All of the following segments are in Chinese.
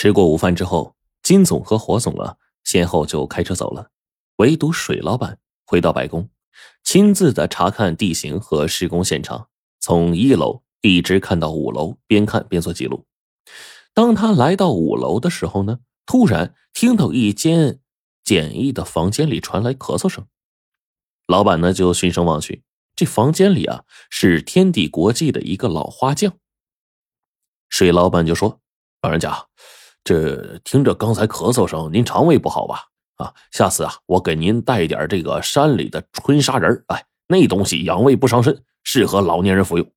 吃过午饭之后，金总和火总啊，先后就开车走了，唯独水老板回到白宫，亲自的查看地形和施工现场，从一楼一直看到五楼，边看边做记录。当他来到五楼的时候呢，突然听到一间简易的房间里传来咳嗽声，老板呢就循声望去，这房间里啊是天地国际的一个老花匠。水老板就说：“老人家。”这听着刚才咳嗽声，您肠胃不好吧？啊，下次啊，我给您带点这个山里的春砂仁哎，那东西养胃不伤身，适合老年人服用。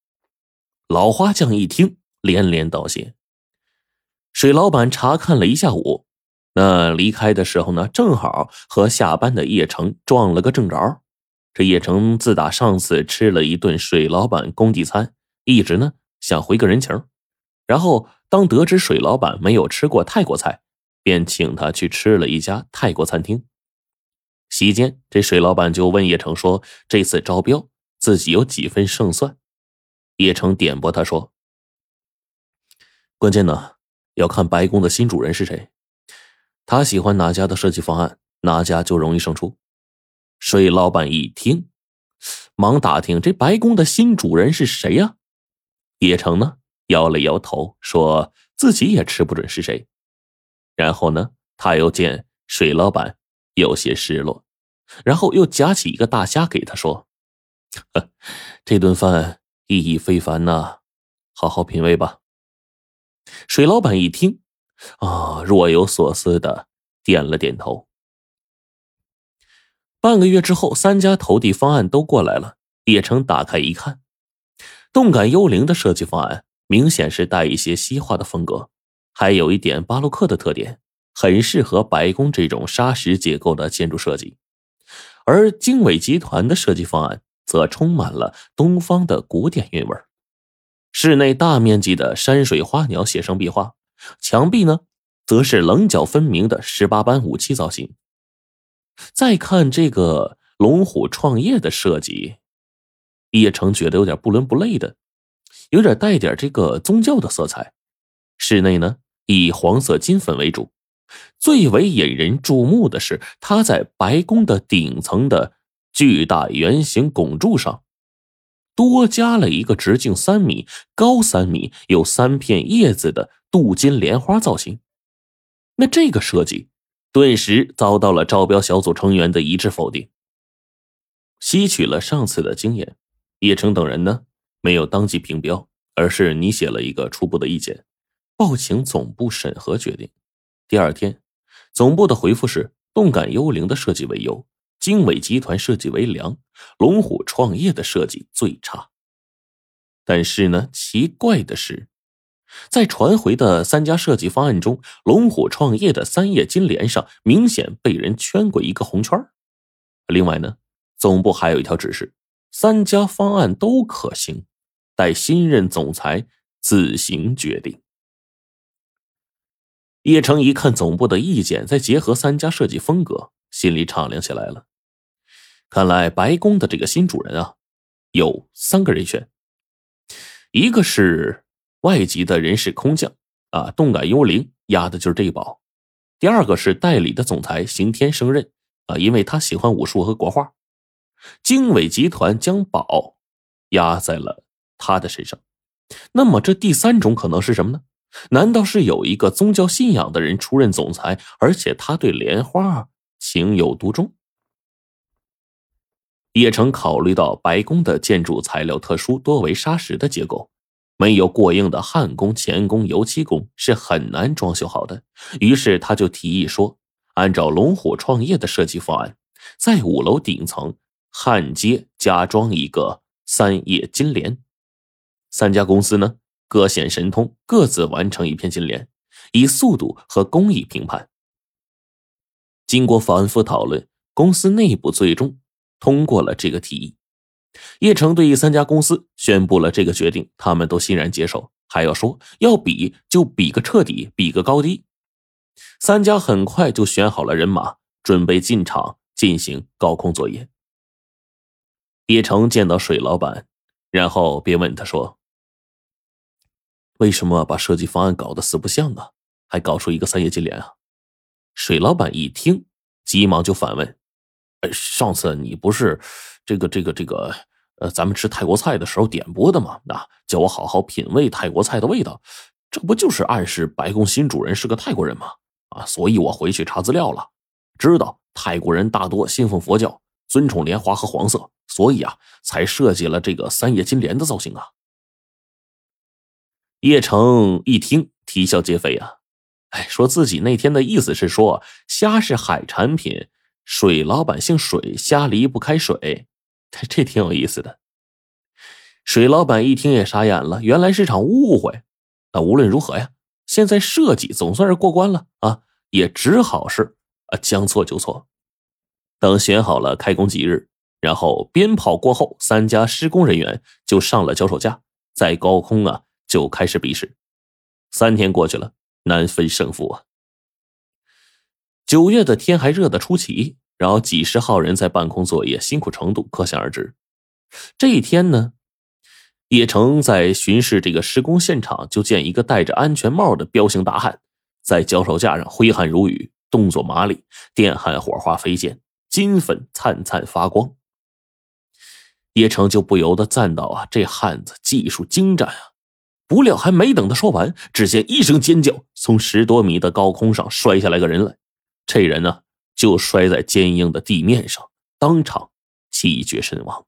老花匠一听，连连道谢。水老板查看了一下午，那离开的时候呢，正好和下班的叶城撞了个正着。这叶城自打上次吃了一顿水老板工地餐，一直呢想回个人情，然后。当得知水老板没有吃过泰国菜，便请他去吃了一家泰国餐厅。席间，这水老板就问叶城说：“这次招标，自己有几分胜算？”叶城点拨他说：“关键呢，要看白宫的新主人是谁，他喜欢哪家的设计方案，哪家就容易胜出。”水老板一听，忙打听这白宫的新主人是谁呀？叶城呢？摇了摇头，说自己也吃不准是谁。然后呢，他又见水老板有些失落，然后又夹起一个大虾给他说：“这顿饭意义非凡呐，好好品味吧。”水老板一听，啊，若有所思的点了点头。半个月之后，三家投递方案都过来了。叶城打开一看，动感幽灵的设计方案。明显是带一些西化的风格，还有一点巴洛克的特点，很适合白宫这种砂石结构的建筑设计。而经纬集团的设计方案则充满了东方的古典韵味室内大面积的山水花鸟写生壁画，墙壁呢则是棱角分明的十八般武器造型。再看这个龙虎创业的设计，叶城觉得有点不伦不类的。有点带点这个宗教的色彩，室内呢以黄色金粉为主，最为引人注目的是，它在白宫的顶层的巨大圆形拱柱上，多加了一个直径三米、高三米、有三片叶子的镀金莲花造型。那这个设计顿时遭到了招标小组成员的一致否定。吸取了上次的经验，叶城等人呢？没有当即评标，而是你写了一个初步的意见，报请总部审核决定。第二天，总部的回复是：动感幽灵的设计为优，经纬集团设计为良，龙虎创业的设计最差。但是呢，奇怪的是，在传回的三家设计方案中，龙虎创业的三叶金莲上明显被人圈过一个红圈。另外呢，总部还有一条指示：三家方案都可行。待新任总裁自行决定。叶城一看总部的意见，再结合三家设计风格，心里敞亮起来了。看来白宫的这个新主人啊，有三个人选：一个是外籍的人事空降啊，动感幽灵压的就是这一宝；第二个是代理的总裁刑天升任啊，因为他喜欢武术和国画；经纬集团将宝压在了。他的身上，那么这第三种可能是什么呢？难道是有一个宗教信仰的人出任总裁，而且他对莲花情有独钟？叶城考虑到白宫的建筑材料特殊，多为砂石的结构，没有过硬的焊工、钳工、油漆工是很难装修好的。于是他就提议说，按照龙虎创业的设计方案，在五楼顶层焊接加装一个三叶金莲。三家公司呢各显神通，各自完成一片金莲，以速度和工艺评判。经过反复讨论，公司内部最终通过了这个提议。叶城对三家公司宣布了这个决定，他们都欣然接受，还要说要比就比个彻底，比个高低。三家很快就选好了人马，准备进场进行高空作业。叶城见到水老板，然后便问他说。为什么把设计方案搞得四不像呢？还搞出一个三叶金莲啊？水老板一听，急忙就反问：“上次你不是这个这个这个呃，咱们吃泰国菜的时候点播的吗？啊，叫我好好品味泰国菜的味道，这不就是暗示白宫新主人是个泰国人吗？啊，所以我回去查资料了，知道泰国人大多信奉佛教，尊崇莲花和黄色，所以啊，才设计了这个三叶金莲的造型啊。”叶城一听，啼笑皆非啊！哎，说自己那天的意思是说，虾是海产品，水老板姓水，虾离不开水，这这挺有意思的。水老板一听也傻眼了，原来是场误会。那无论如何呀，现在设计总算是过关了啊，也只好是啊将错就错。等选好了开工吉日，然后鞭炮过后，三家施工人员就上了脚手架，在高空啊。就开始比试，三天过去了，难分胜负啊。九月的天还热得出奇，然后几十号人在半空作业，辛苦程度可想而知。这一天呢，叶城在巡视这个施工现场，就见一个戴着安全帽的彪形大汉在脚手架上挥汗如雨，动作麻利，电焊火花飞溅，金粉灿灿发光。叶城就不由得赞道：“啊，这汉子技术精湛啊！”不料还没等他说完，只见一声尖叫，从十多米的高空上摔下来个人来。这人呢，就摔在坚硬的地面上，当场气绝身亡。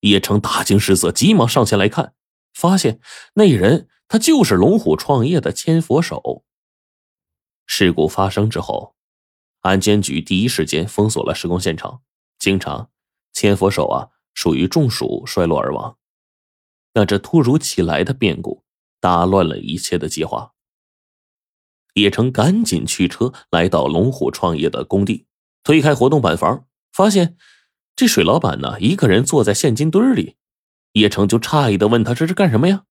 叶城大惊失色，急忙上前来看，发现那人他就是龙虎创业的千佛手。事故发生之后，安监局第一时间封锁了施工现场。经查，千佛手啊，属于中暑摔落而亡。那这突如其来的变故打乱了一切的计划。叶城赶紧驱车来到龙虎创业的工地，推开活动板房，发现这水老板呢一个人坐在现金堆里。叶城就诧异的问他：“这是干什么呀？”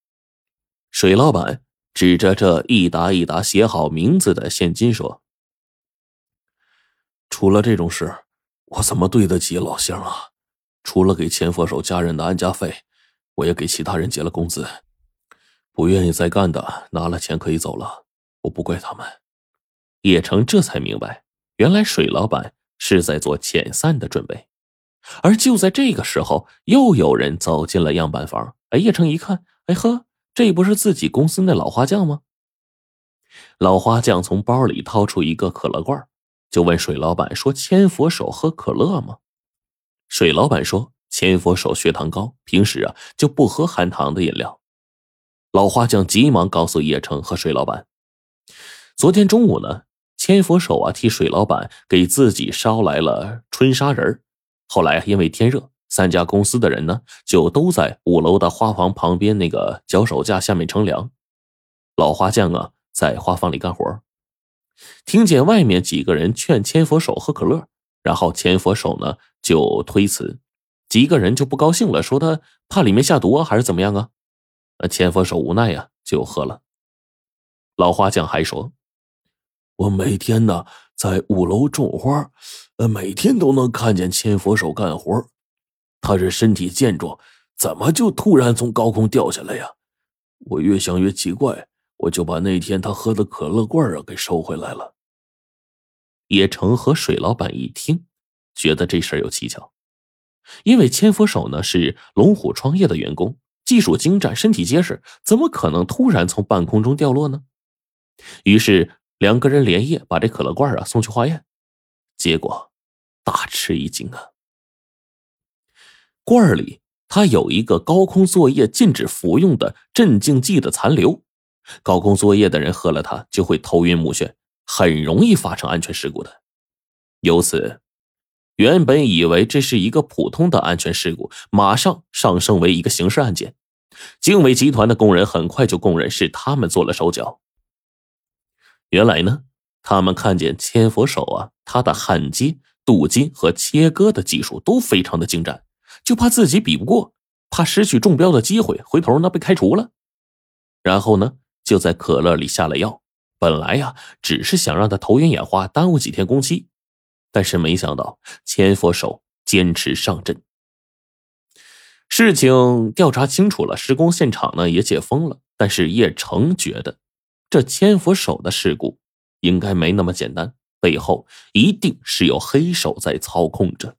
水老板指着这一沓一沓写好名字的现金说：“出了这种事，我怎么对得起老乡啊？除了给钱佛手家人的安家费。”我也给其他人结了工资，不愿意再干的拿了钱可以走了，我不怪他们。叶城这才明白，原来水老板是在做遣散的准备。而就在这个时候，又有人走进了样板房。哎，叶城一看，哎呵，这不是自己公司那老花匠吗？老花匠从包里掏出一个可乐罐，就问水老板说：“千佛手喝可乐吗？”水老板说。千佛手血糖高，平时啊就不喝含糖的饮料。老花匠急忙告诉叶城和水老板，昨天中午呢，千佛手啊替水老板给自己捎来了春纱人后来因为天热，三家公司的人呢就都在五楼的花房旁边那个脚手架下面乘凉。老花匠啊在花房里干活，听见外面几个人劝千佛手喝可乐，然后千佛手呢就推辞。几个人就不高兴了，说他怕里面下毒啊，还是怎么样啊？呃，千佛手无奈呀，就喝了。老花匠还说：“我每天呢在五楼种花，呃，每天都能看见千佛手干活。他这身体健壮，怎么就突然从高空掉下来呀？我越想越奇怪，我就把那天他喝的可乐罐啊给收回来了。”叶城和水老板一听，觉得这事儿有蹊跷。因为千佛手呢是龙虎创业的员工，技术精湛，身体结实，怎么可能突然从半空中掉落呢？于是两个人连夜把这可乐罐啊送去化验，结果大吃一惊啊！罐里它有一个高空作业禁止服用的镇静剂的残留，高空作业的人喝了它就会头晕目眩，很容易发生安全事故的。由此。原本以为这是一个普通的安全事故，马上上升为一个刑事案件。经纬集团的工人很快就供认是他们做了手脚。原来呢，他们看见千佛手啊，他的焊接、镀金和切割的技术都非常的精湛，就怕自己比不过，怕失去中标的机会，回头呢被开除了。然后呢，就在可乐里下了药。本来呀，只是想让他头晕眼花，耽误几天工期。但是没想到，千佛手坚持上阵。事情调查清楚了，施工现场呢也解封了。但是叶成觉得，这千佛手的事故应该没那么简单，背后一定是有黑手在操控着。